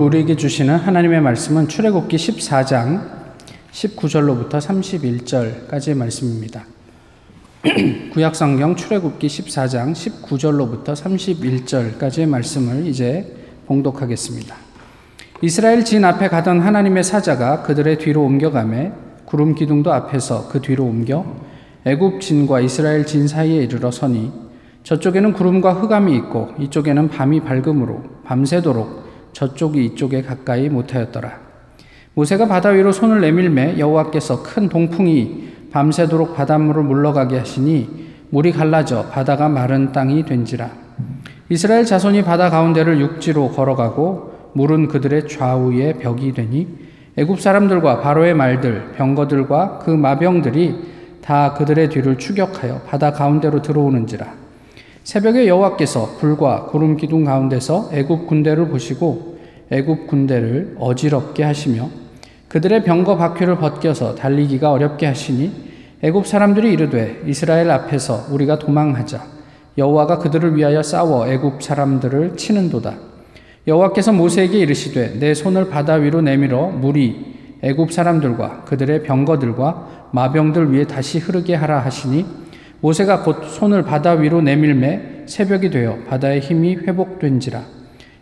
우리에게 주시는 하나님의 말씀은 출애굽기 14장 19절로부터 31절까지의 말씀입니다. 구약 성경 출애굽기 14장 19절로부터 31절까지의 말씀을 이제 봉독하겠습니다. 이스라엘 진 앞에 가던 하나님의 사자가 그들의 뒤로 옮겨가매 구름 기둥도 앞에서 그 뒤로 옮겨 애굽 진과 이스라엘 진 사이에 이르러 서니 저쪽에는 구름과 흑암이 있고 이쪽에는 밤이 밝음으로 밤새도록 저쪽이 이쪽에 가까이 못하였더라. 모세가 바다 위로 손을 내밀매 여호와께서 큰 동풍이 밤새도록 바닷물을 물러가게 하시니 물이 갈라져 바다가 마른 땅이 된지라. 이스라엘 자손이 바다 가운데를 육지로 걸어가고 물은 그들의 좌우에 벽이 되니 애굽 사람들과 바로의 말들 병거들과 그 마병들이 다 그들의 뒤를 추격하여 바다 가운데로 들어오는지라. 새벽에 여호와께서 불과 구름 기둥 가운데서 애굽 군대를 보시고 애굽 군대를 어지럽게 하시며 그들의 병거 바퀴를 벗겨서 달리기가 어렵게 하시니 애굽 사람들이 이르되 이스라엘 앞에서 우리가 도망하자. 여호와가 그들을 위하여 싸워 애굽 사람들을 치는도다. 여호와께서 모세에게 이르시되 내 손을 바다 위로 내밀어 물이 애굽 사람들과 그들의 병거들과 마병들 위에 다시 흐르게 하라 하시니 모세가 곧 손을 바다 위로 내밀매 새벽이 되어 바다의 힘이 회복된지라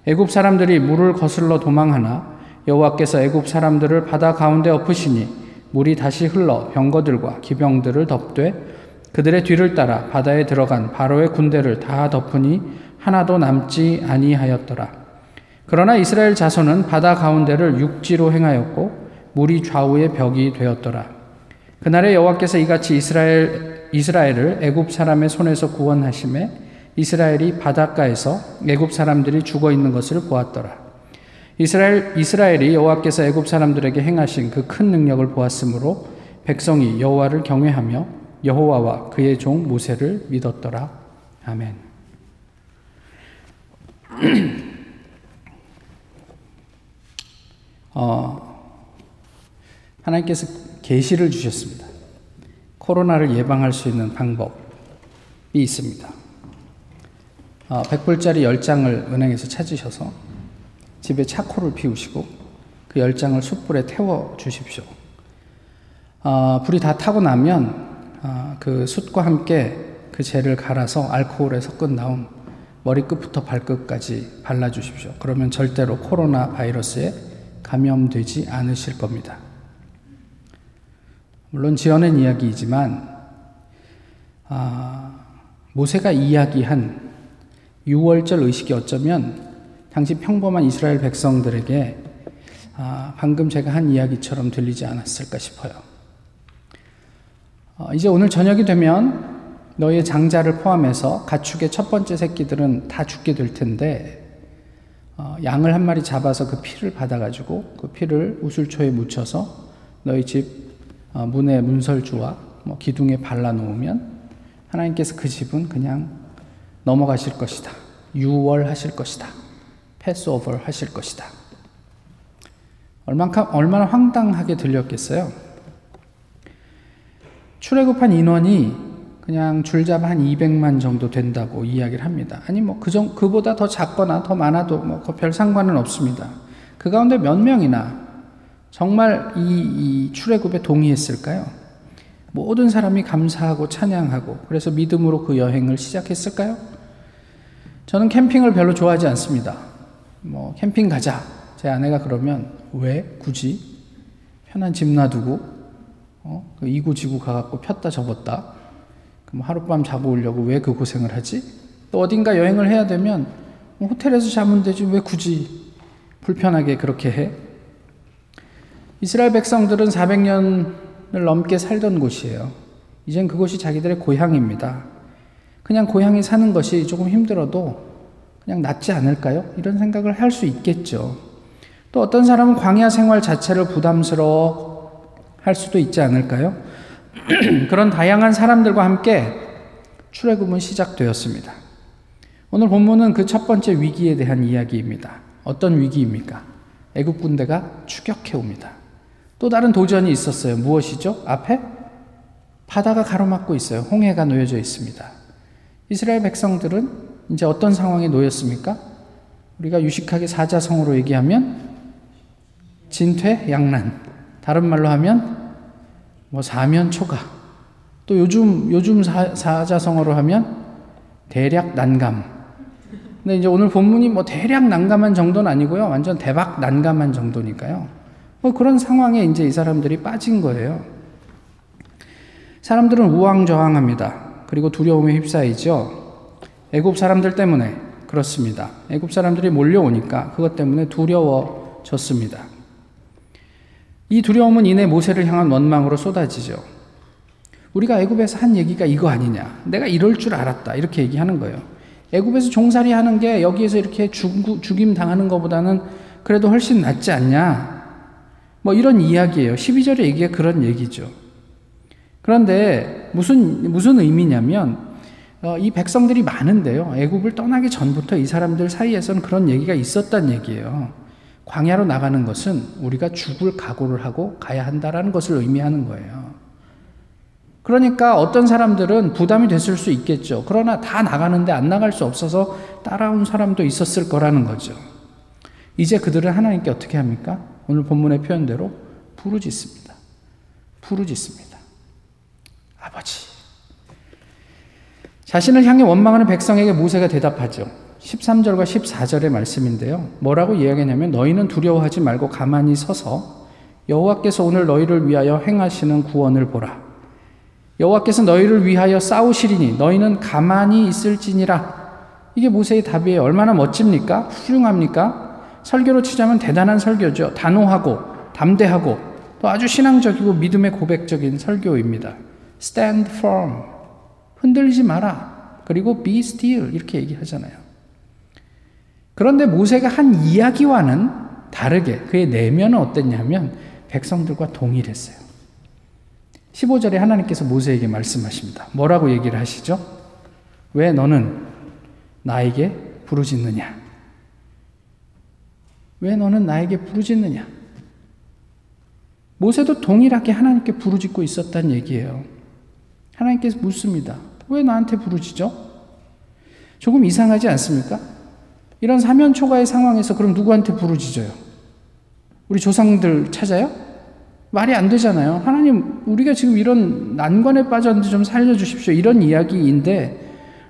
애굽 사람들이 물을 거슬러 도망하나 여호와께서 애굽 사람들을 바다 가운데 엎으시니 물이 다시 흘러 병거들과 기병들을 덮되 그들의 뒤를 따라 바다에 들어간 바로의 군대를 다 덮으니 하나도 남지 아니하였더라. 그러나 이스라엘 자손은 바다 가운데를 육지로 행하였고 물이 좌우의 벽이 되었더라. 그날에 여호와께서 이같이 이스라엘 이스라엘을 애굽 사람의 손에서 구원하심에 이스라엘이 바닷가에서 애굽 사람들이 죽어 있는 것을 보았더라. 이스라엘 이스라엘이 여호와께서 애굽 사람들에게 행하신 그 큰 능력을 보았으므로 백성이 여호와를 경외하며 여호와와 그의 종 모세를 믿었더라. 아멘. 어, 하나님께서 계시를 주셨습니다. 코로나를 예방할 수 있는 방법이 있습니다. 어, 100불짜리 10장을 은행에서 찾으셔서 집에 차코를 피우시고 그 10장을 숯불에 태워 주십시오. 어, 불이 다 타고 나면 어, 그 숯과 함께 그 재를 갈아서 알코올에 섞은 다음 머리끝부터 발끝까지 발라주십시오. 그러면 절대로 코로나 바이러스에 감염되지 않으실 겁니다. 물론 지어낸 이야기이지만 아, 모세가 이야기한 6월절 의식이 어쩌면 당시 평범한 이스라엘 백성들에게 아, 방금 제가 한 이야기처럼 들리지 않았을까 싶어요. 어, 이제 오늘 저녁이 되면 너의 장자를 포함해서 가축의 첫 번째 새끼들은 다 죽게 될 텐데 어, 양을 한 마리 잡아서 그 피를 받아가지고 그 피를 우슬초에 묻혀서 너희 집 어, 문의 문설주와 뭐 기둥에 발라 놓으면 하나님께서 그 집은 그냥 넘어가실 것이다. 유월하실 것이다. 패스오버 하실 것이다. 얼마나, 얼마나 황당하게 들렸겠어요? 출애굽한 인원이 그냥 줄잡아 한 200만 정도 된다고 이야기를 합니다. 아니 뭐 그 정, 그보다 더 작거나 더 많아도 뭐 별 상관은 없습니다. 그 가운데 몇 명이나 정말 이, 이 출애굽에 동의했을까요? 모든 사람이 감사하고 찬양하고 그래서 믿음으로 그 여행을 시작했을까요? 저는 캠핑을 별로 좋아하지 않습니다. 뭐 캠핑 가자. 제 아내가 그러면 왜 굳이 편한 집 놔두고 어? 그 이구지구 가갖고 폈다 접었다. 그럼 하룻밤 자고 오려고 왜 그 고생을 하지? 또 어딘가 여행을 해야 되면 뭐 호텔에서 자면 되지 왜 굳이 불편하게 그렇게 해? 이스라엘 백성들은 400년을 넘게 살던 곳이에요. 이젠 그곳이 자기들의 고향입니다. 그냥 고향에 사는 것이 조금 힘들어도 그냥 낫지 않을까요? 이런 생각을 할 수 있겠죠. 또 어떤 사람은 광야 생활 자체를 부담스러워 할 수도 있지 않을까요? 그런 다양한 사람들과 함께 출애굽은 시작되었습니다. 오늘 본문은 그 첫 번째 위기에 대한 이야기입니다. 어떤 위기입니까? 애국 군대가 추격해 옵니다. 또 다른 도전이 있었어요. 무엇이죠? 앞에 바다가 가로막고 있어요. 홍해가 놓여져 있습니다. 이스라엘 백성들은 이제 어떤 상황에 놓였습니까? 우리가 유식하게 사자성어로 얘기하면 진퇴 양난. 다른 말로 하면 뭐 사면 초가. 또 요즘 요즘 사, 사자성어로 하면 대략 난감. 근데 이제 오늘 본문이 뭐 대략 난감한 정도는 아니고요. 완전 대박 난감한 정도니까요. 뭐 그런 상황에 이제 이 사람들이 빠진 거예요. 사람들은 우왕좌왕합니다. 그리고 두려움에 휩싸이죠. 애굽 사람들 때문에 그렇습니다. 애굽 사람들이 몰려오니까 그것 때문에 두려워졌습니다. 이 두려움은 이내 모세를 향한 원망으로 쏟아지죠. 우리가 애굽에서 한 얘기가 이거 아니냐? 내가 이럴 줄 알았다. 이렇게 얘기하는 거예요. 애굽에서 종살이 하는 게 여기에서 이렇게 죽, 죽임 당하는 것보다는 그래도 훨씬 낫지 않냐? 뭐 이런 이야기예요. 12절의 얘기가 그런 얘기죠. 그런데 무슨 무슨 의미냐면 어, 이 백성들이 많은데요. 애굽을 떠나기 전부터 이 사람들 사이에서는 그런 얘기가 있었단 얘기예요. 광야로 나가는 것은 우리가 죽을 각오를 하고 가야 한다라는 것을 의미하는 거예요. 그러니까 어떤 사람들은 부담이 됐을 수 있겠죠. 그러나 다 나가는데 안 나갈 수 없어서 따라온 사람도 있었을 거라는 거죠. 이제 그들은 하나님께 어떻게 합니까? 오늘 본문의 표현대로 부르짖습니다. 부르짖습니다. 아버지. 자신을 향해 원망하는 백성에게 모세가 대답하죠. 13절과 14절의 말씀인데요. 뭐라고 이야기하냐면 너희는 두려워하지 말고 가만히 서서 여호와께서 오늘 너희를 위하여 행하시는 구원을 보라. 여호와께서 너희를 위하여 싸우시리니 너희는 가만히 있을지니라. 이게 모세의 답이에요. 얼마나 멋집니까? 훌륭합니까? 설교로 치자면 대단한 설교죠. 단호하고 담대하고 또 아주 신앙적이고 믿음의 고백적인 설교입니다. Stand firm. 흔들리지 마라. 그리고 be still. 이렇게 얘기하잖아요. 그런데 모세가 한 이야기와는 다르게 그의 내면은 어땠냐면 백성들과 동일했어요. 15절에 하나님께서 모세에게 말씀하십니다. 뭐라고 얘기를 하시죠? 왜 너는 나에게 부르짖느냐? 왜 너는 나에게 부르짖느냐? 모세도 동일하게 하나님께 부르짖고 있었단 얘기예요. 하나님께서 묻습니다. 왜 나한테 부르짖어? 조금 이상하지 않습니까? 이런 사면 초가의 상황에서 그럼 누구한테 부르짖어요? 우리 조상들 찾아요? 말이 안 되잖아요. 하나님, 우리가 지금 이런 난관에 빠졌는데 좀 살려주십시오. 이런 이야기인데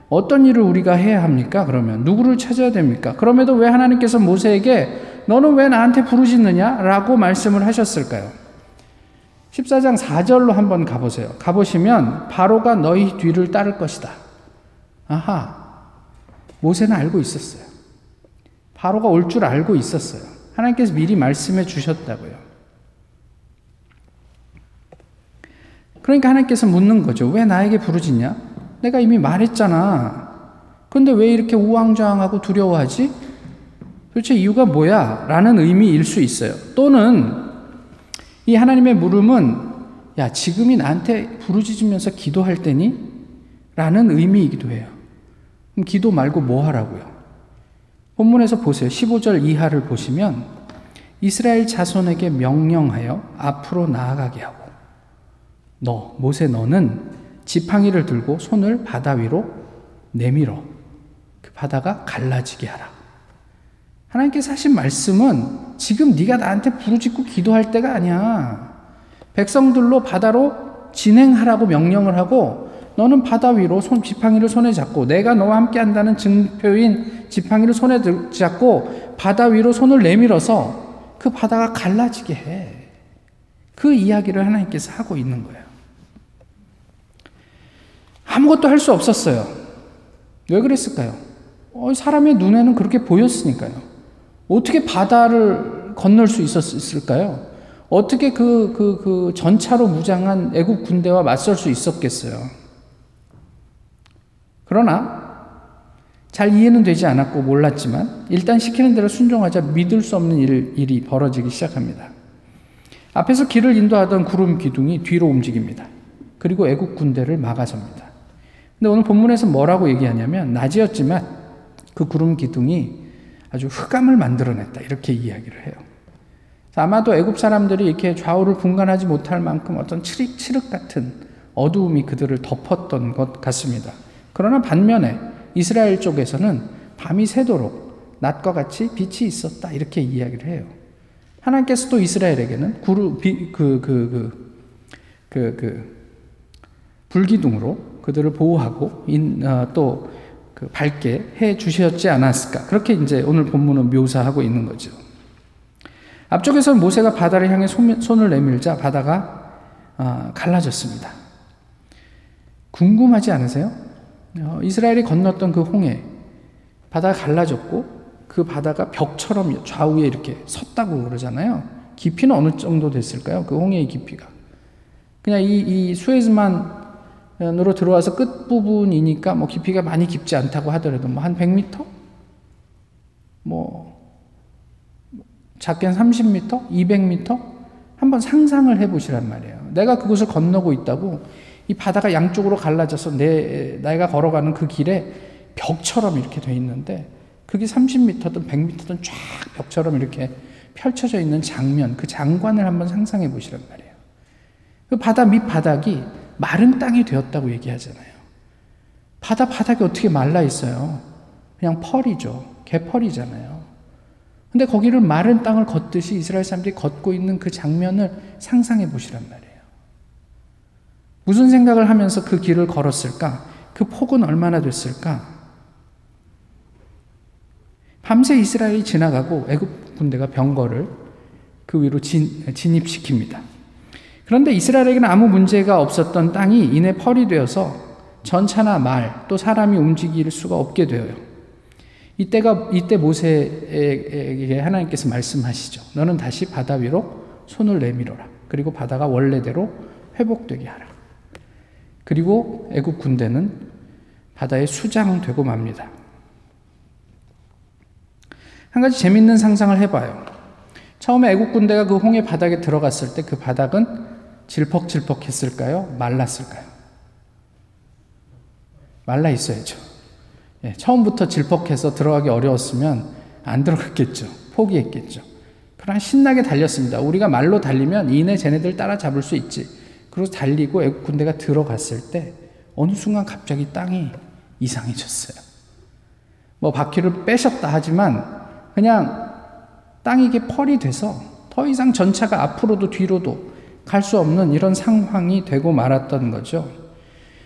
어떤 일을 우리가 해야 합니까? 그러면 누구를 찾아야 됩니까? 그럼에도 왜 하나님께서 모세에게 너는 왜 나한테 부르짖느냐? 라고 말씀을 하셨을까요? 14장 4절로 한번 가보세요. 가보시면 바로가 너희 뒤를 따를 것이다. 아하. 모세는 알고 있었어요. 바로가 올 줄 알고 있었어요. 하나님께서 미리 말씀해 주셨다고요. 그러니까 하나님께서 묻는 거죠. 왜 나에게 부르짖냐? 내가 이미 말했잖아. 근데 왜 이렇게 우왕좌왕하고 두려워하지? 도대체 이유가 뭐야? 라는 의미일 수 있어요. 또는 이 하나님의 물음은 야, 지금이 나한테 부르짖으면서 기도할 때니? 라는 의미이기도 해요. 그럼 기도 말고 뭐 하라고요? 본문에서 보세요. 15절 이하를 보시면 이스라엘 자손에게 명령하여 앞으로 나아가게 하고 너, 모세 너는 지팡이를 들고 손을 바다 위로 내밀어 그 바다가 갈라지게 하라. 하나님께서 하신 말씀은 지금 네가 나한테 부르짖고 기도할 때가 아니야. 백성들로 바다로 진행하라고 명령을 하고 너는 바다 위로 손 지팡이를 손에 잡고 내가 너와 함께 한다는 증표인 지팡이를 손에 잡고 바다 위로 손을 내밀어서 그 바다가 갈라지게 해. 그 이야기를 하나님께서 하고 있는 거예요. 아무것도 할 수 없었어요. 왜 그랬을까요? 어, 사람의 눈에는 그렇게 보였으니까요. 어떻게 바다를 건널 수 있었을까요? 어떻게 그, 그, 그 전차로 무장한 애국 군대와 맞설 수 있었겠어요? 그러나 잘 이해는 되지 않았고 몰랐지만 일단 시키는 대로 순종하자 믿을 수 없는 일, 일이 벌어지기 시작합니다. 앞에서 길을 인도하던 구름 기둥이 뒤로 움직입니다. 그리고 애국 군대를 막아섭니다. 근데 오늘 본문에서 뭐라고 얘기하냐면 낮이었지만 그 구름 기둥이 아주 흑암을 만들어냈다 이렇게 이야기를 해요. 아마도 애굽 사람들이 이렇게 좌우를 분간하지 못할 만큼 어떤 칠흑 칠흑 같은 어두움이 그들을 덮었던 것 같습니다. 그러나 반면에 이스라엘 쪽에서는 밤이 새도록 낮과 같이 빛이 있었다 이렇게 이야기를 해요. 하나님께서 또 이스라엘에게는 구루 비, 그, 그, 그, 그, 그, 불기둥으로 그들을 보호하고 인, 어, 또 그 밝게 해 주셨지 않았을까. 그렇게 이제 오늘 본문은 묘사하고 있는 거죠. 앞쪽에서 모세가 바다를 향해 손을 내밀자 바다가 어, 갈라졌습니다. 궁금하지 않으세요? 어, 이스라엘이 건넜던 그 홍해, 바다가 갈라졌고 그 바다가 벽처럼 좌우에 이렇게 섰다고 그러잖아요. 깊이는 어느 정도 됐을까요? 그 홍해의 깊이가. 그냥 이, 이 수에즈만 으로 들어와서 끝 부분이니까 뭐 깊이가 많이 깊지 않다고 하더라도 뭐 한 100m? 뭐, 작게는 30m? 200m? 한번 상상을 해 보시란 말이에요. 내가 그곳을 건너고 있다고 이 바다가 양쪽으로 갈라져서 내, 내가 걸어가는 그 길에 벽처럼 이렇게 돼 있는데 그게 30m든 100m든 쫙 벽처럼 이렇게 펼쳐져 있는 장면, 그 장관을 한번 상상해 보시란 말이에요. 그 바다 밑바닥이 마른 땅이 되었다고 얘기하잖아요. 바다 바닥이 어떻게 말라 있어요? 그냥 펄이죠. 개펄이잖아요. 근데 거기를 마른 땅을 걷듯이 이스라엘 사람들이 걷고 있는 그 장면을 상상해 보시란 말이에요. 무슨 생각을 하면서 그 길을 걸었을까? 그 폭은 얼마나 됐을까? 밤새 이스라엘이 지나가고 애굽 군대가 병거를 그 위로 진, 진입시킵니다. 그런데 이스라엘에게는 아무 문제가 없었던 땅이 이내 펄이 되어서 전차나 말 또 사람이 움직일 수가 없게 되어요. 이때가 이때 모세에게 하나님께서 말씀하시죠. 너는 다시 바다 위로 손을 내밀어라. 그리고 바다가 원래대로 회복되게 하라. 그리고 애굽 군대는 바다에 수장되고 맙니다. 한 가지 재밌는 상상을 해봐요. 처음에 애국 군대가 그 홍해 바닥에 들어갔을 때 그 바닥은 질퍽질퍽 했을까요? 말랐을까요? 말라 있어야죠. 예, 처음부터 질퍽해서 들어가기 어려웠으면 안 들어갔겠죠. 포기했겠죠. 그러나 신나게 달렸습니다. 우리가 말로 달리면 이내 쟤네들 따라잡을 수 있지. 그리고 달리고 애국 군대가 들어갔을 때 어느 순간 갑자기 땅이 이상해졌어요. 뭐 바퀴를 빼셨다 하지만 그냥 땅이 이게 펄이 돼서 더 이상 전차가 앞으로도 뒤로도 갈 수 없는 이런 상황이 되고 말았던 거죠.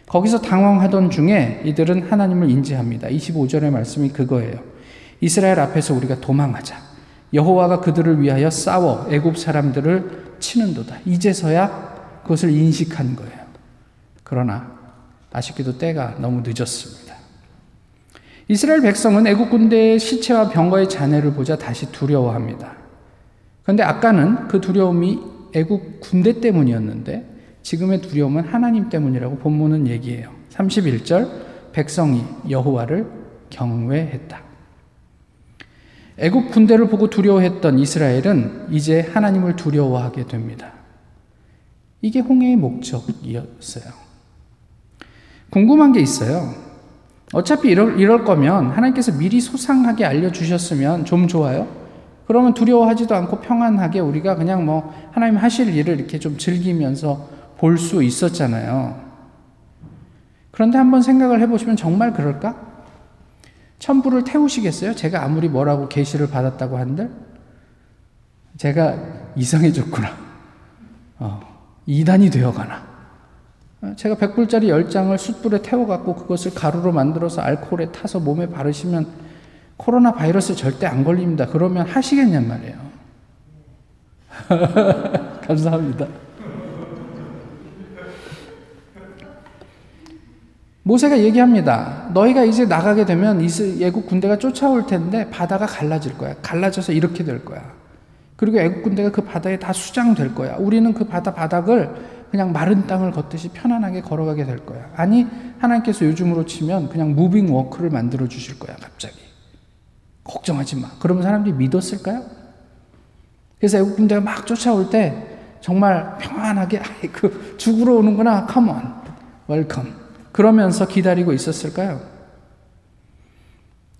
거기서 당황하던 중에 이들은 하나님을 인지합니다. 25절의 말씀이 그거예요. 이스라엘 앞에서 우리가 도망하자. 여호와가 그들을 위하여 싸워 애굽 사람들을 치는도다. 이제서야 그것을 인식한 거예요. 그러나 아쉽게도 때가 너무 늦었습니다. 이스라엘 백성은 애국 군대의 시체와 병거의 잔해를 보자 다시 두려워합니다. 그런데 아까는 그 두려움이 애국 군대 때문이었는데 지금의 두려움은 하나님 때문이라고 본문은 얘기해요. 31절 백성이 여호와를 경외했다. 애국 군대를 보고 두려워했던 이스라엘은 이제 하나님을 두려워하게 됩니다. 이게 홍해의 목적이었어요. 궁금한 게 있어요. 어차피 이럴, 이럴 거면 하나님께서 미리 소상하게 알려주셨으면 좀 좋아요. 그러면 두려워하지도 않고 평안하게 우리가 그냥 뭐 하나님 하실 일을 이렇게 좀 즐기면서 볼 수 있었잖아요. 그런데 한번 생각을 해보시면 정말 그럴까? 천부를 태우시겠어요? 제가 아무리 뭐라고 계시를 받았다고 한들 제가 이상해졌구나. 어, 이단이 되어가나. 제가 100불짜리 10장을 숯불에 태워갖고 그것을 가루로 만들어서 알코올에 타서 몸에 바르시면 코로나 바이러스 절대 안 걸립니다. 그러면 하시겠냔 말이에요. 감사합니다. 모세가 얘기합니다. 너희가 이제 나가게 되면 애굽 군대가 쫓아올 텐데 바다가 갈라질 거야. 갈라져서 이렇게 될 거야. 그리고 애굽 군대가 그 바다에 다 수장될 거야. 우리는 그 바다 바닥을 그냥 마른 땅을 걷듯이 편안하게 걸어가게 될 거야. 아니, 하나님께서 요즘으로 치면 그냥 무빙 워크를 만들어 주실 거야, 갑자기. 걱정하지 마. 그러면 사람들이 믿었을까요? 그래서 애굽 군대가 막 쫓아올 때 정말 평안하게 아이 그 죽으러 오는구나. Come on. Welcome. 그러면서 기다리고 있었을까요?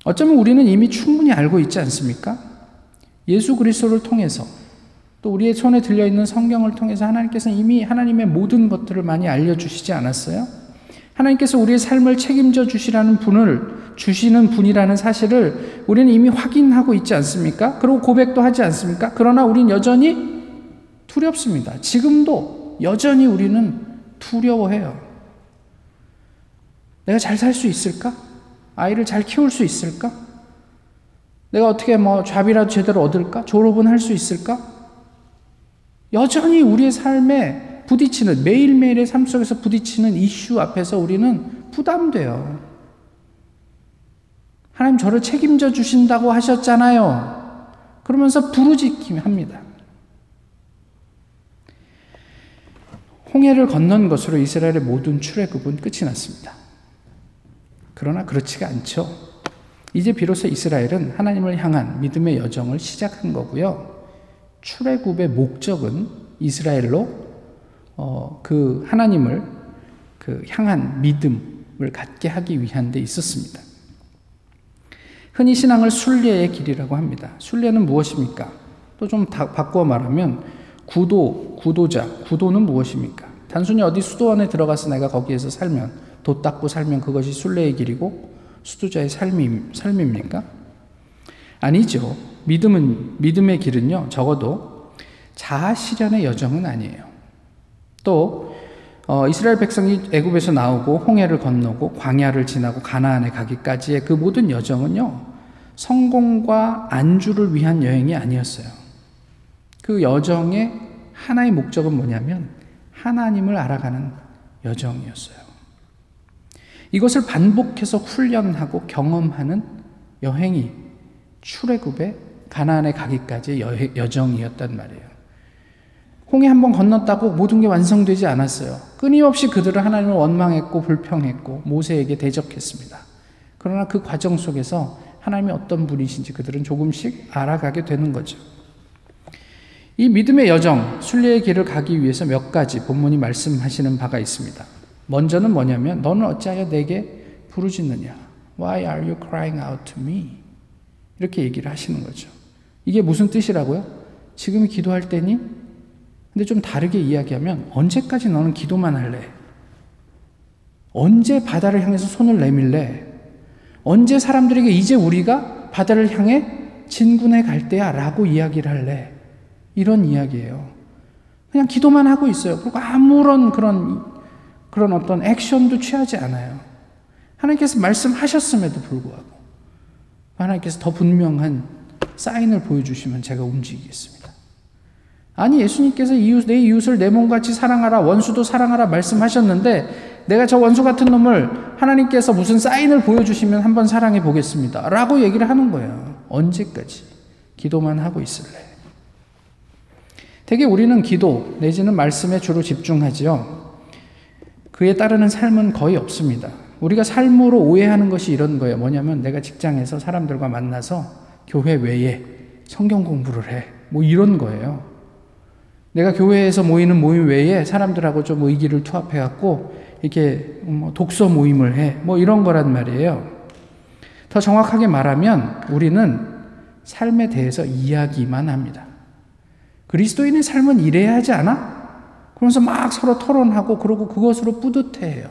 어쩌면 우리는 이미 충분히 알고 있지 않습니까? 예수 그리스도를 통해서 또 우리의 손에 들려 있는 성경을 통해서 하나님께서는 이미 하나님의 모든 것들을 많이 알려 주시지 않았어요? 하나님께서 우리의 삶을 책임져 주시라는 분을 주시는 분이라는 사실을 우리는 이미 확인하고 있지 않습니까? 그리고 고백도 하지 않습니까? 그러나 우린 여전히 두렵습니다. 지금도 여전히 우리는 두려워해요. 내가 잘 살 수 있을까? 아이를 잘 키울 수 있을까? 내가 어떻게 뭐 잡이라도 제대로 얻을까? 졸업은 할 수 있을까? 여전히 우리의 삶에 부딪히는 매일매일의 삶 속에서 부딪히는 이슈 앞에서 우리는 부담돼요. 하나님 저를 책임져 주신다고 하셨잖아요. 그러면서 부르짖기 합니다. 홍해를 건넌 것으로 이스라엘의 모든 출애굽은 끝이 났습니다. 그러나 그렇지가 않죠. 이제 비로소 이스라엘은 하나님을 향한 믿음의 여정을 시작한 거고요. 출애굽의 목적은 이스라엘로 어, 그 하나님을 그 향한 믿음을 갖게 하기 위한 데 있었습니다. 흔히 신앙을 순례의 길이라고 합니다. 순례는 무엇입니까? 또 좀 바꾸어 말하면 구도, 구도자, 구도는 무엇입니까? 단순히 어디 수도원에 들어가서 내가 거기에서 살면, 돛 닦고 살면 그것이 순례의 길이고 수도자의 삶이, 삶입니까? 아니죠. 믿음은, 믿음의 길은요, 적어도 자아 실현의 여정은 아니에요. 또, 어, 이스라엘 백성이 애굽에서 나오고 홍해를 건너고 광야를 지나고 가나안에 가기까지의 그 모든 여정은요, 성공과 안주를 위한 여행이 아니었어요. 그 여정의 하나의 목적은 뭐냐면 하나님을 알아가는 여정이었어요. 이것을 반복해서 훈련하고 경험하는 여행이 출애굽의 가나안에 가기까지의 여, 정이었단 말이에요. 홍해 한 번 건넜다고 모든 게 완성되지 않았어요. 끊임없이 그들은 하나님을 원망했고 불평했고 모세에게 대적했습니다. 그러나 그 과정 속에서 하나님이 어떤 분이신지 그들은 조금씩 알아가게 되는 거죠. 이 믿음의 여정, 순례의 길을 가기 위해서 몇 가지 본문이 말씀하시는 바가 있습니다. 먼저는 뭐냐면 너는 어찌하여 내게 부르짖느냐? Why are you crying out to me? 이렇게 얘기를 하시는 거죠. 이게 무슨 뜻이라고요? 지금 기도할 때니? 근데 좀 다르게 이야기하면 언제까지 너는 기도만 할래? 언제 바다를 향해서 손을 내밀래? 언제 사람들에게 이제 우리가 바다를 향해 진군해 갈 때야 라고 이야기를 할래? 이런 이야기예요. 그냥 기도만 하고 있어요. 그리고 아무런 그런, 그런 어떤 액션도 취하지 않아요. 하나님께서 말씀하셨음에도 불구하고, 하나님께서 더 분명한 사인을 보여주시면 제가 움직이겠습니다. 아니, 예수님께서 이웃, 내 이웃을 내 몸같이 사랑하라, 원수도 사랑하라 말씀하셨는데, 내가 저 원수 같은 놈을 하나님께서 무슨 사인을 보여주시면 한번 사랑해 보겠습니다. 라고 얘기를 하는 거예요. 언제까지? 기도만 하고 있을래? 되게 우리는 기도 내지는 말씀에 주로 집중하지요. 그에 따르는 삶은 거의 없습니다. 우리가 삶으로 오해하는 것이 이런 거예요. 뭐냐면 내가 직장에서 사람들과 만나서 교회 외에 성경 공부를 해. 뭐 이런 거예요. 내가 교회에서 모이는 모임 외에 사람들하고 좀 의기를 투합해 갖고 이렇게 뭐 독서 모임을 해. 뭐 이런 거란 말이에요. 더 정확하게 말하면 우리는 삶에 대해서 이야기만 합니다. 그리스도인의 삶은 이래야 하지 않아? 그러면서 막 서로 토론하고 그러고 그것으로 뿌듯해해요.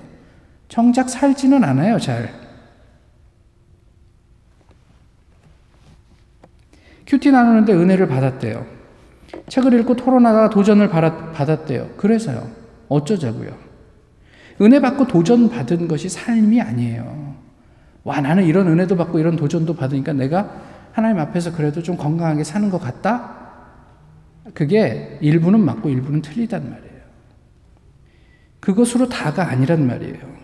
정작 살지는 않아요, 잘. 큐티 나누는데 은혜를 받았대요. 책을 읽고 토론하다가 도전을 받았대요. 그래서요. 어쩌자고요. 은혜 받고 도전 받은 것이 삶이 아니에요. 와, 나는 이런 은혜도 받고 이런 도전도 받으니까 내가 하나님 앞에서 그래도 좀 건강하게 사는 것 같다? 그게 일부는 맞고 일부는 틀리단 말이에요. 그것으로 다가 아니란 말이에요.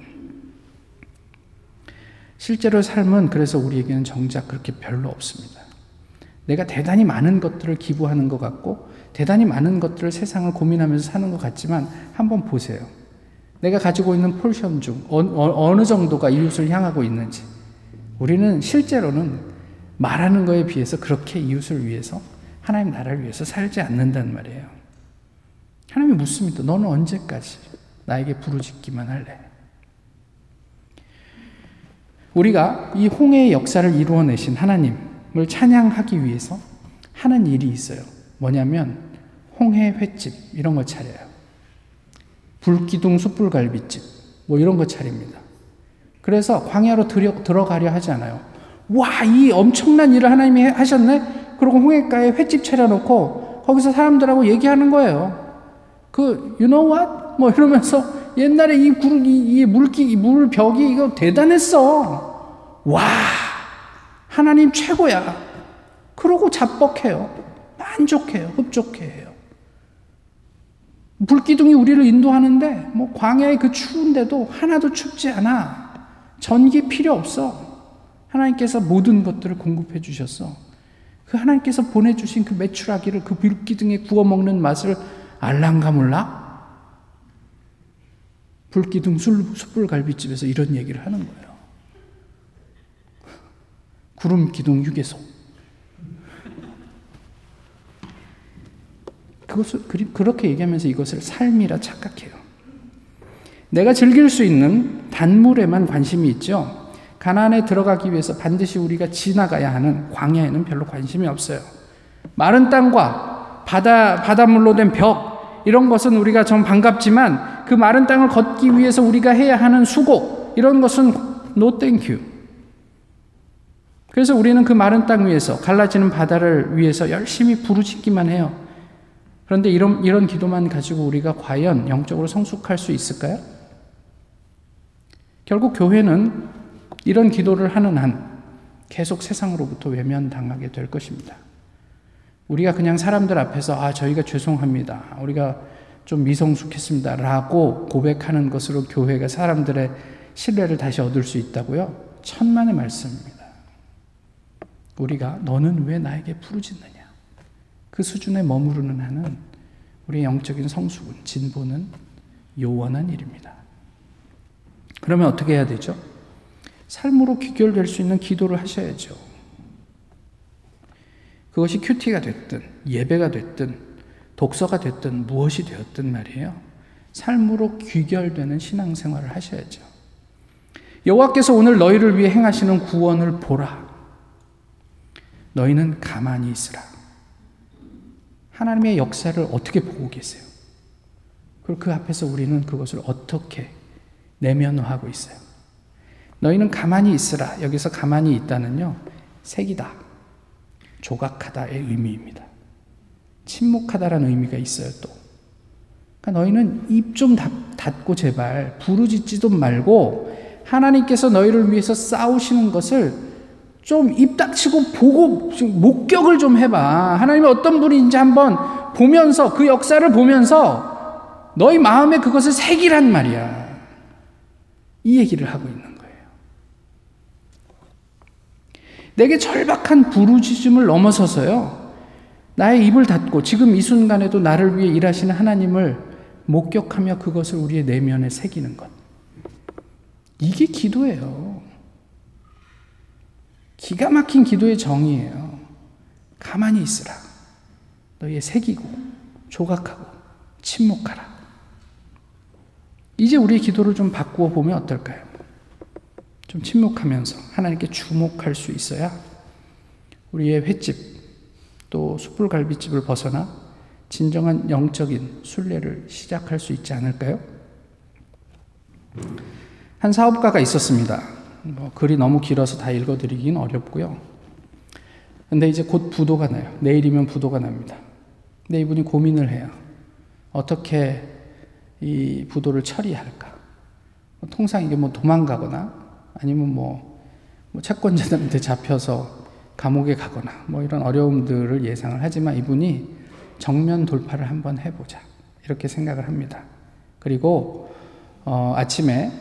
실제로 삶은 그래서 우리에게는 정작 그렇게 별로 없습니다. 내가 대단히 많은 것들을 기부하는 것 같고, 대단히 많은 것들을 세상을 고민하면서 사는 것 같지만, 한번 보세요. 내가 가지고 있는 폴션 중 어, 어, 어느 정도가 이웃을 향하고 있는지. 우리는 실제로는 말하는 거에 비해서 그렇게 이웃을 위해서 하나님 나라를 위해서 살지 않는단 말이에요. 하나님이 묻습니다. 너는 언제까지 나에게 부르짖기만 할래? 우리가 이 홍해의 역사를 이루어내신 하나님 을 찬양하기 위해서 하는 일이 있어요. 뭐냐면 홍해 횟집 이런 거 차려요. 불기둥 숯불갈비집 뭐 이런 거 차립니다. 그래서 광야로 들여, 들어가려 하지 않아요. 와, 이 엄청난 일을 하나님이 하셨네? 그리고 홍해가에 횟집 차려놓고 거기서 사람들하고 얘기하는 거예요. 그, you know what? 뭐 이러면서 옛날에 이 굴, 이, 이 물기, 이 물벽이 이거 대단했어. 와, 하나님 최고야. 그러고 자뻑해요. 만족해요. 흡족해요. 불기둥이 우리를 인도하는데 뭐 광야의 그 추운데도 하나도 춥지 않아. 전기 필요 없어. 하나님께서 모든 것들을 공급해 주셨어. 그 하나님께서 보내주신 그 메추라기를 그 불기둥에 구워 먹는 맛을 알랑가 몰라? 불기둥 숯불갈비집에서 이런 얘기를 하는 거예요. 구름 기둥 휴게소. 그것을 그렇게 얘기하면서 이것을 삶이라 착각해요. 내가 즐길 수 있는 단물에만 관심이 있죠. 가나안에 들어가기 위해서 반드시 우리가 지나가야 하는 광야에는 별로 관심이 없어요. 마른 땅과 바다 바닷물로 된 벽 이런 것은 우리가 좀 반갑지만 그 마른 땅을 걷기 위해서 우리가 해야 하는 수고 이런 것은 thank you. 그래서 우리는 그 마른 땅 위에서 갈라지는 바다를 위해서 열심히 부르짖기만 해요. 그런데 이런 이런 기도만 가지고 우리가 과연 영적으로 성숙할 수 있을까요? 결국 교회는 이런 기도를 하는 한 계속 세상으로부터 외면당하게 될 것입니다. 우리가 그냥 사람들 앞에서 아 저희가 죄송합니다. 우리가 좀 미성숙했습니다. 라고 고백하는 것으로 교회가 사람들의 신뢰를 다시 얻을 수 있다고요? 천만의 말씀입니다. 우리가 너는 왜 나에게 부르짖느냐? 그 수준에 머무르는 한은 우리의 영적인 성숙은 진보는 요원한 일입니다. 그러면 어떻게 해야 되죠? 삶으로 귀결될 수 있는 기도를 하셔야죠. 그것이 큐티가 됐든 예배가 됐든 독서가 됐든 무엇이 되었든 말이에요. 삶으로 귀결되는 신앙생활을 하셔야죠. 여호와께서 오늘 너희를 위해 행하시는 구원을 보라. 너희는 가만히 있으라. 하나님의 역사를 어떻게 보고 계세요? 그리고 그 앞에서 우리는 그것을 어떻게 내면화하고 있어요? 너희는 가만히 있으라. 여기서 가만히 있다는요, 색이다. 조각하다의 의미입니다. 침묵하다라는 의미가 있어요, 또. 그러니까 너희는 입 좀 닫고 제발 부르짖지도 말고 하나님께서 너희를 위해서 싸우시는 것을 좀 입 닥치고 보고 목격을 좀 해봐. 하나님이 어떤 분인지 한번 보면서 그 역사를 보면서 너희 마음에 그것을 새기란 말이야. 이 얘기를 하고 있는 내게 절박한 부르짖음을 넘어서서요. 나의 입을 닫고 지금 이 순간에도 나를 위해 일하시는 하나님을 목격하며 그것을 우리의 내면에 새기는 것. 이게 기도예요. 기가 막힌 기도의 정의예요. 가만히 있으라. 너희의 새기고 조각하고 침묵하라. 이제 우리의 기도를 좀 바꾸어 보면 어떨까요? 좀 침묵하면서 하나님께 주목할 수 있어야 우리의 횟집 또 숯불갈비집을 벗어나 진정한 영적인 순례를 시작할 수 있지 않을까요? 한 사업가가 있었습니다. 뭐 글이 너무 길어서 다 읽어드리긴 어렵고요. 근데 이제 곧 부도가 나요. 내일이면 부도가 납니다. 근데 이분이 고민을 해요. 어떻게 이 부도를 처리할까? 통상 이게 뭐 도망가거나 아니면 뭐, 뭐 채권자들한테 잡혀서 감옥에 가거나 뭐 이런 어려움들을 예상을 하지만 이분이 정면 돌파를 한번 해보자 이렇게 생각을 합니다. 그리고 어, 아침에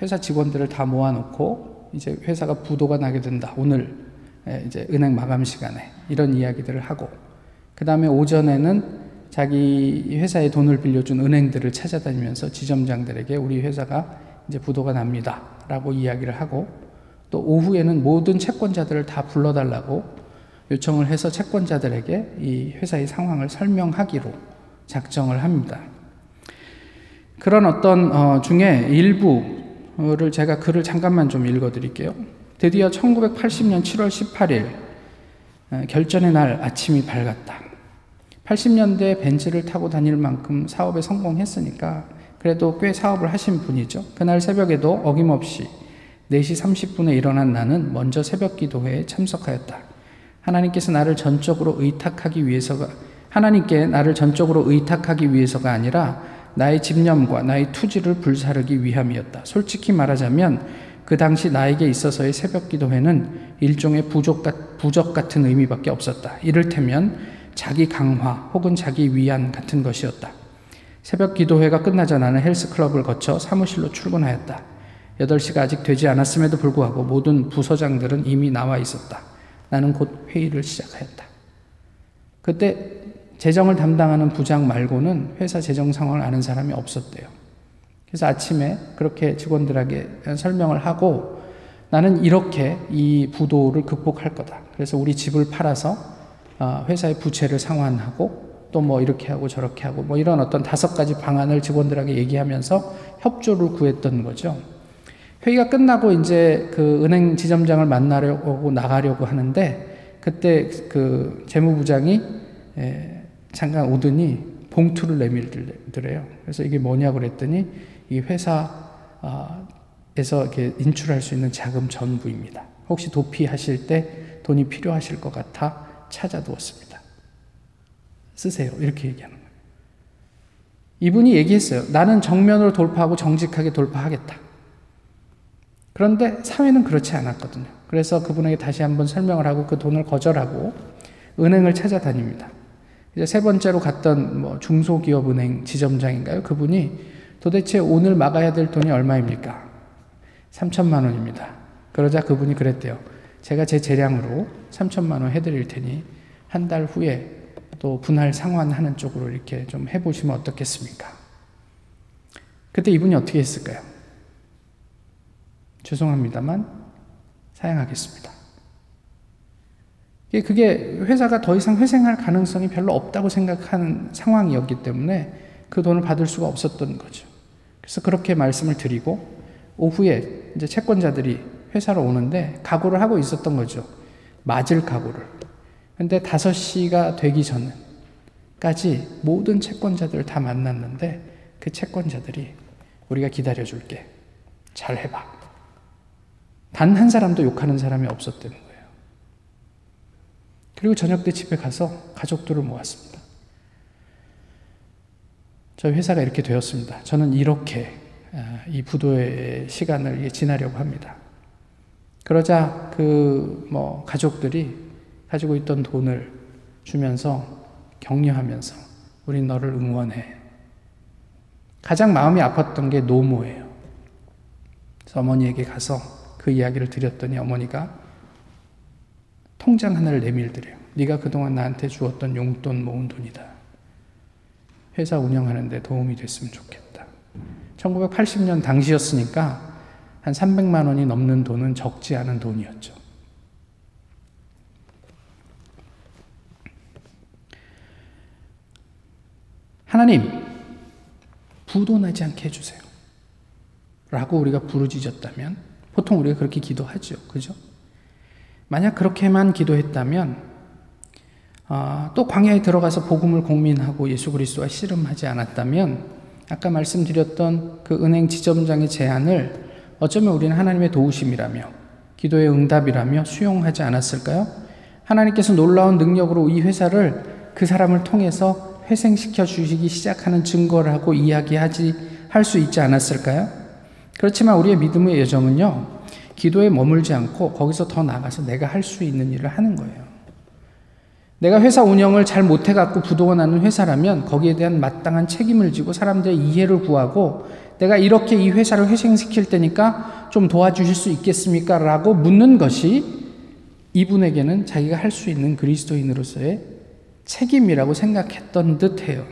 회사 직원들을 다 모아놓고 이제 회사가 부도가 나게 된다. 오늘 이제 은행 마감 시간에 이런 이야기들을 하고 그 다음에 오전에는 자기 회사에 돈을 빌려준 은행들을 찾아다니면서 지점장들에게 우리 회사가 이제 부도가 납니다. 라고 이야기를 하고 또 오후에는 모든 채권자들을 다 불러달라고 요청을 해서 채권자들에게 이 회사의 상황을 설명하기로 작정을 합니다. 그런 어떤 어 중에 일부를 제가 글을 잠깐만 좀 읽어 드릴게요. 드디어 1980년 7월 18일 결전의 날 아침이 밝았다. 80년대 벤츠를 타고 다닐 만큼 사업에 성공했으니까 그래도 꽤 사업을 하신 분이죠. 그날 새벽에도 어김없이 4시 30분에 일어난 나는 먼저 새벽 기도회에 참석하였다. 하나님께서 나를 전적으로 의탁하기 위해서가 하나님께 나를 전적으로 의탁하기 위해서가 아니라 나의 집념과 나의 투지를 불사르기 위함이었다. 솔직히 말하자면 그 당시 나에게 있어서의 새벽 기도회는 일종의 부족, 부적 같은 의미밖에 없었다. 이를테면 자기 강화 혹은 자기 위안 같은 것이었다. 새벽 기도회가 끝나자 나는 헬스클럽을 거쳐 사무실로 출근하였다. 8시가 아직 되지 않았음에도 불구하고 모든 부서장들은 이미 나와 있었다. 나는 곧 회의를 시작하였다. 그때 재정을 담당하는 부장 말고는 회사 재정 상황을 아는 사람이 없었대요. 그래서 아침에 그렇게 직원들에게 설명을 하고 나는 이렇게 이 부도를 극복할 거다. 그래서 우리 집을 팔아서 어, 회사의 부채를 상환하고 또 뭐 이렇게 하고 저렇게 하고 뭐 이런 어떤 다섯 가지 방안을 직원들에게 얘기하면서 협조를 구했던 거죠. 회의가 끝나고 이제 그 은행 지점장을 만나려고 나가려고 하는데 그때 그 재무부장이 잠깐 오더니 봉투를 내밀더래요. 그래서 이게 뭐냐고 그랬더니 이 회사에서 이렇게 인출할 수 있는 자금 전부입니다. 혹시 도피하실 때 돈이 필요하실 것 같아 찾아두었습니다. 쓰세요. 이렇게 얘기하는 거예요. 이분이 얘기했어요. 나는 정면으로 돌파하고 정직하게 돌파하겠다. 그런데 사회는 그렇지 않았거든요. 그래서 그분에게 다시 한번 설명을 하고 그 돈을 거절하고 은행을 찾아다닙니다. 이제 세 번째로 갔던 뭐 중소기업은행 지점장인가요? 그분이 도대체 오늘 막아야 될 돈이 얼마입니까? 3천만 원입니다. 그러자 그분이 그랬대요. 제가 제 재량으로 3천만 원 해드릴 테니 한 달 후에 또 분할 상환하는 쪽으로 이렇게 좀 해보시면 어떻겠습니까? 그때 이분이 어떻게 했을까요? 죄송합니다만 사양하겠습니다. 그게 회사가 더 이상 회생할 가능성이 별로 없다고 생각하는 상황이었기 때문에 그 돈을 받을 수가 없었던 거죠. 그래서 그렇게 말씀을 드리고 오후에 이제 채권자들이 회사로 오는데 각오를 하고 있었던 거죠. 맞을 각오를. 근데 5시가 되기 전까지 모든 채권자들을 다 만났는데 그 채권자들이 우리가 기다려 줄게. 잘 해봐. 단 한 사람도 욕하는 사람이 없었다는 거예요. 그리고 저녁 때 집에 가서 가족들을 모았습니다. 저희 회사가 이렇게 되었습니다. 저는 이렇게 아, 이 부도의 시간을 지나려고 합니다. 그러자 그 뭐 가족들이 가지고 있던 돈을 주면서 격려하면서 우리 너를 응원해. 가장 마음이 아팠던 게 노모예요. 그래서 어머니에게 가서 그 이야기를 드렸더니 어머니가 통장 하나를 내밀드려요. 네가 그동안 나한테 주었던 용돈 모은 돈이다. 회사 운영하는데 도움이 됐으면 좋겠다. 1980년 당시였으니까 한 300만 원이 넘는 돈은 적지 않은 돈이었죠. 하나님, 부도 나지 않게 해주세요. 라고 우리가 부르짖었다면, 보통 우리가 그렇게 기도하죠. 그죠? 만약 그렇게만 기도했다면 어, 또 광야에 들어가서 복음을 공민하고 예수 그리스도와 씨름하지 않았다면 아까 말씀드렸던 그 은행 지점장의 제안을 어쩌면 우리는 하나님의 도우심이라며 기도의 응답이라며 수용하지 않았을까요? 하나님께서 놀라운 능력으로 이 회사를 그 사람을 통해서 회생시켜 주시기 시작하는 증거를 하고 이야기하지 할 수 있지 않았을까요? 그렇지만 우리의 믿음의 여정은요. 기도에 머물지 않고 거기서 더 나가서 내가 할 수 있는 일을 하는 거예요. 내가 회사 운영을 잘 못해갖고 부도가 나는 회사라면 거기에 대한 마땅한 책임을 지고 사람들의 이해를 구하고 내가 이렇게 이 회사를 회생시킬 테니까 좀 도와주실 수 있겠습니까? 라고 묻는 것이 이분에게는 자기가 할 수 있는 그리스도인으로서의 책임이라고 생각했던 듯 해요.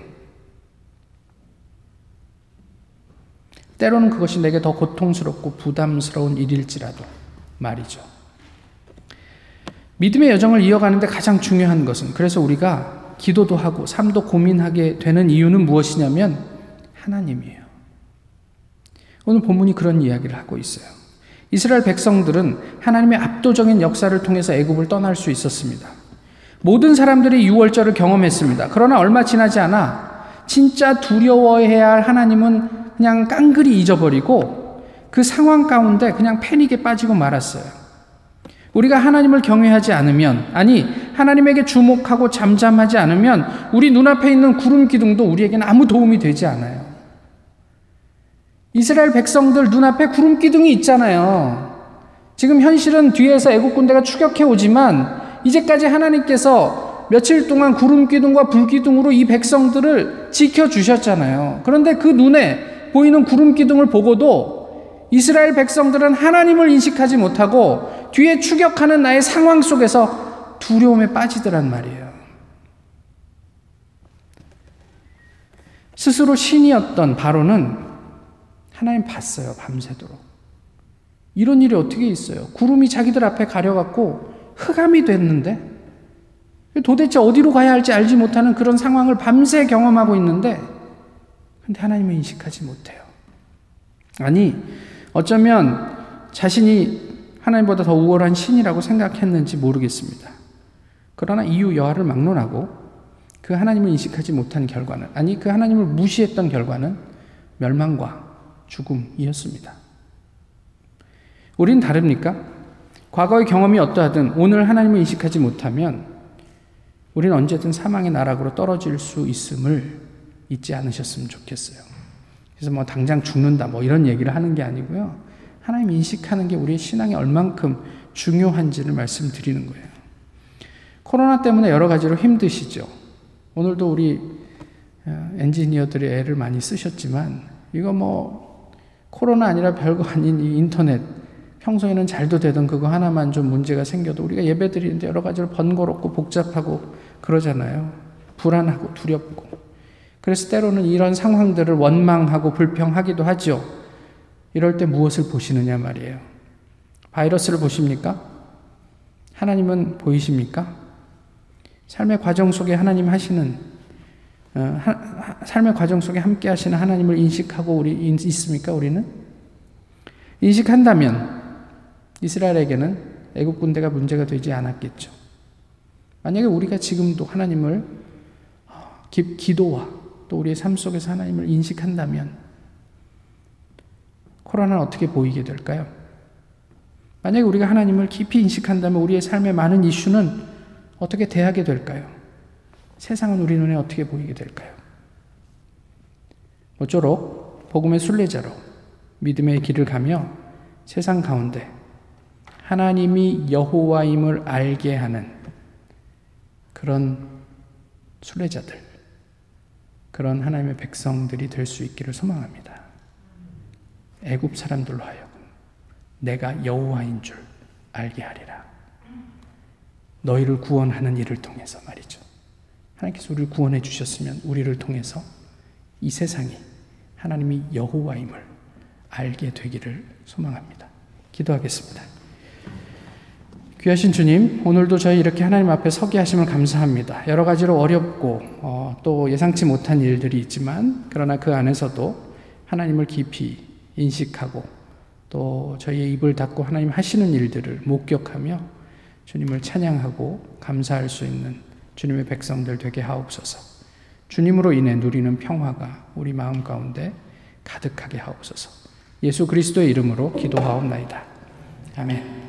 때로는 그것이 내게 더 고통스럽고 부담스러운 일일지라도 말이죠. 믿음의 여정을 이어가는데 가장 중요한 것은 그래서 우리가 기도도 하고 삶도 고민하게 되는 이유는 무엇이냐면 하나님이에요. 오늘 본문이 그런 이야기를 하고 있어요. 이스라엘 백성들은 하나님의 압도적인 역사를 통해서 애굽을 떠날 수 있었습니다. 모든 사람들이 유월절을 경험했습니다. 그러나 얼마 지나지 않아 진짜 두려워해야 할 하나님은 그냥 깡그리 잊어버리고 그그 상황 가운데 그냥 패닉에 빠지고 말았어요. 우리가 하나님을 경외하지 않으면, 아니, 하나님에게 주목하고 잠잠하지 않으면 우리 눈앞에 있는 구름 기둥도 우리에게는 아무 도움이 되지 않아요. 이스라엘 백성들 눈앞에 구름 기둥이 있잖아요. 지금 현실은 뒤에서 애국 군대가 추격해 오지만 이제까지 하나님께서 며칠 동안 구름 기둥과 불 기둥으로 이 백성들을 지켜 주셨잖아요. 그런데 그 눈에 보이는 구름 기둥을 보고도 이스라엘 백성들은 하나님을 인식하지 못하고 뒤에 추격하는 나의 상황 속에서 두려움에 빠지더란 말이에요. 스스로 신이었던 바로는 하나님 봤어요, 밤새도록. 이런 일이 어떻게 있어요? 구름이 자기들 앞에 가려갖고 흑암이 됐는데 도대체 어디로 가야 할지 알지 못하는 그런 상황을 밤새 경험하고 있는데 근데 하나님을 인식하지 못해요. 아니, 어쩌면 자신이 하나님보다 더 우월한 신이라고 생각했는지 모르겠습니다. 그러나 이유 여하를 막론하고 그 하나님을 인식하지 못한 결과는, 아니, 그 하나님을 무시했던 결과는 멸망과 죽음이었습니다. 우린 다릅니까? 과거의 경험이 어떠하든 오늘 하나님을 인식하지 못하면 우리는 언제든 사망의 나락으로 떨어질 수 있음을 잊지 않으셨으면 좋겠어요. 그래서 뭐 당장 죽는다 뭐 이런 얘기를 하는 게 아니고요. 하나님 인식하는 게 우리의 신앙이 얼만큼 중요한지를 말씀드리는 거예요. 코로나 때문에 여러 가지로 힘드시죠. 오늘도 우리 어, 엔지니어들이 애를 많이 쓰셨지만 이거 뭐 코로나 아니라 별거 아닌 이 인터넷 평소에는 잘도 되던 그거 하나만 좀 문제가 생겨도 우리가 예배 드리는데 여러 가지로 번거롭고 복잡하고 그러잖아요. 불안하고 두렵고. 그래서 때로는 이런 상황들을 원망하고 불평하기도 하죠. 이럴 때 무엇을 보시느냐 말이에요. 바이러스를 보십니까? 하나님은 보이십니까? 삶의 과정 속에 하나님 하시는 어, 하, 삶의 과정 속에 함께 하시는 하나님을 인식하고 우리 있습니까? 우리는 인식한다면 이스라엘에게는 애국 군대가 문제가 되지 않았겠죠. 만약에 우리가 지금도 하나님을 기도와 또 우리의 삶 속에서 하나님을 인식한다면 코로나는 어떻게 보이게 될까요? 만약에 우리가 하나님을 깊이 인식한다면 우리의 삶의 많은 이슈는 어떻게 대하게 될까요? 세상은 우리 눈에 어떻게 보이게 될까요? 모쪼록 복음의 순례자로 믿음의 길을 가며 세상 가운데 하나님이 여호와임을 알게 하는 그런 순례자들, 그런 하나님의 백성들이 될 수 있기를 소망합니다. 애굽 사람들로 하여금 내가 여호와인 줄 알게 하리라. 너희를 구원하는 일을 통해서 말이죠. 하나님께서 우리를 구원해 주셨으면 우리를 통해서 이 세상이 하나님이 여호와임을 알게 되기를 소망합니다. 기도하겠습니다. 귀하신 주님, 오늘도 저희 이렇게 하나님 앞에 서게 하심을 감사합니다. 여러 가지로 어렵고 어, 또 예상치 못한 일들이 있지만 그러나 그 안에서도 하나님을 깊이 인식하고 또 저희의 입을 닫고 하나님 하시는 일들을 목격하며 주님을 찬양하고 감사할 수 있는 주님의 백성들 되게 하옵소서. 주님으로 인해 누리는 평화가 우리 마음 가운데 가득하게 하옵소서. 예수 그리스도의 이름으로 기도하옵나이다. 아멘.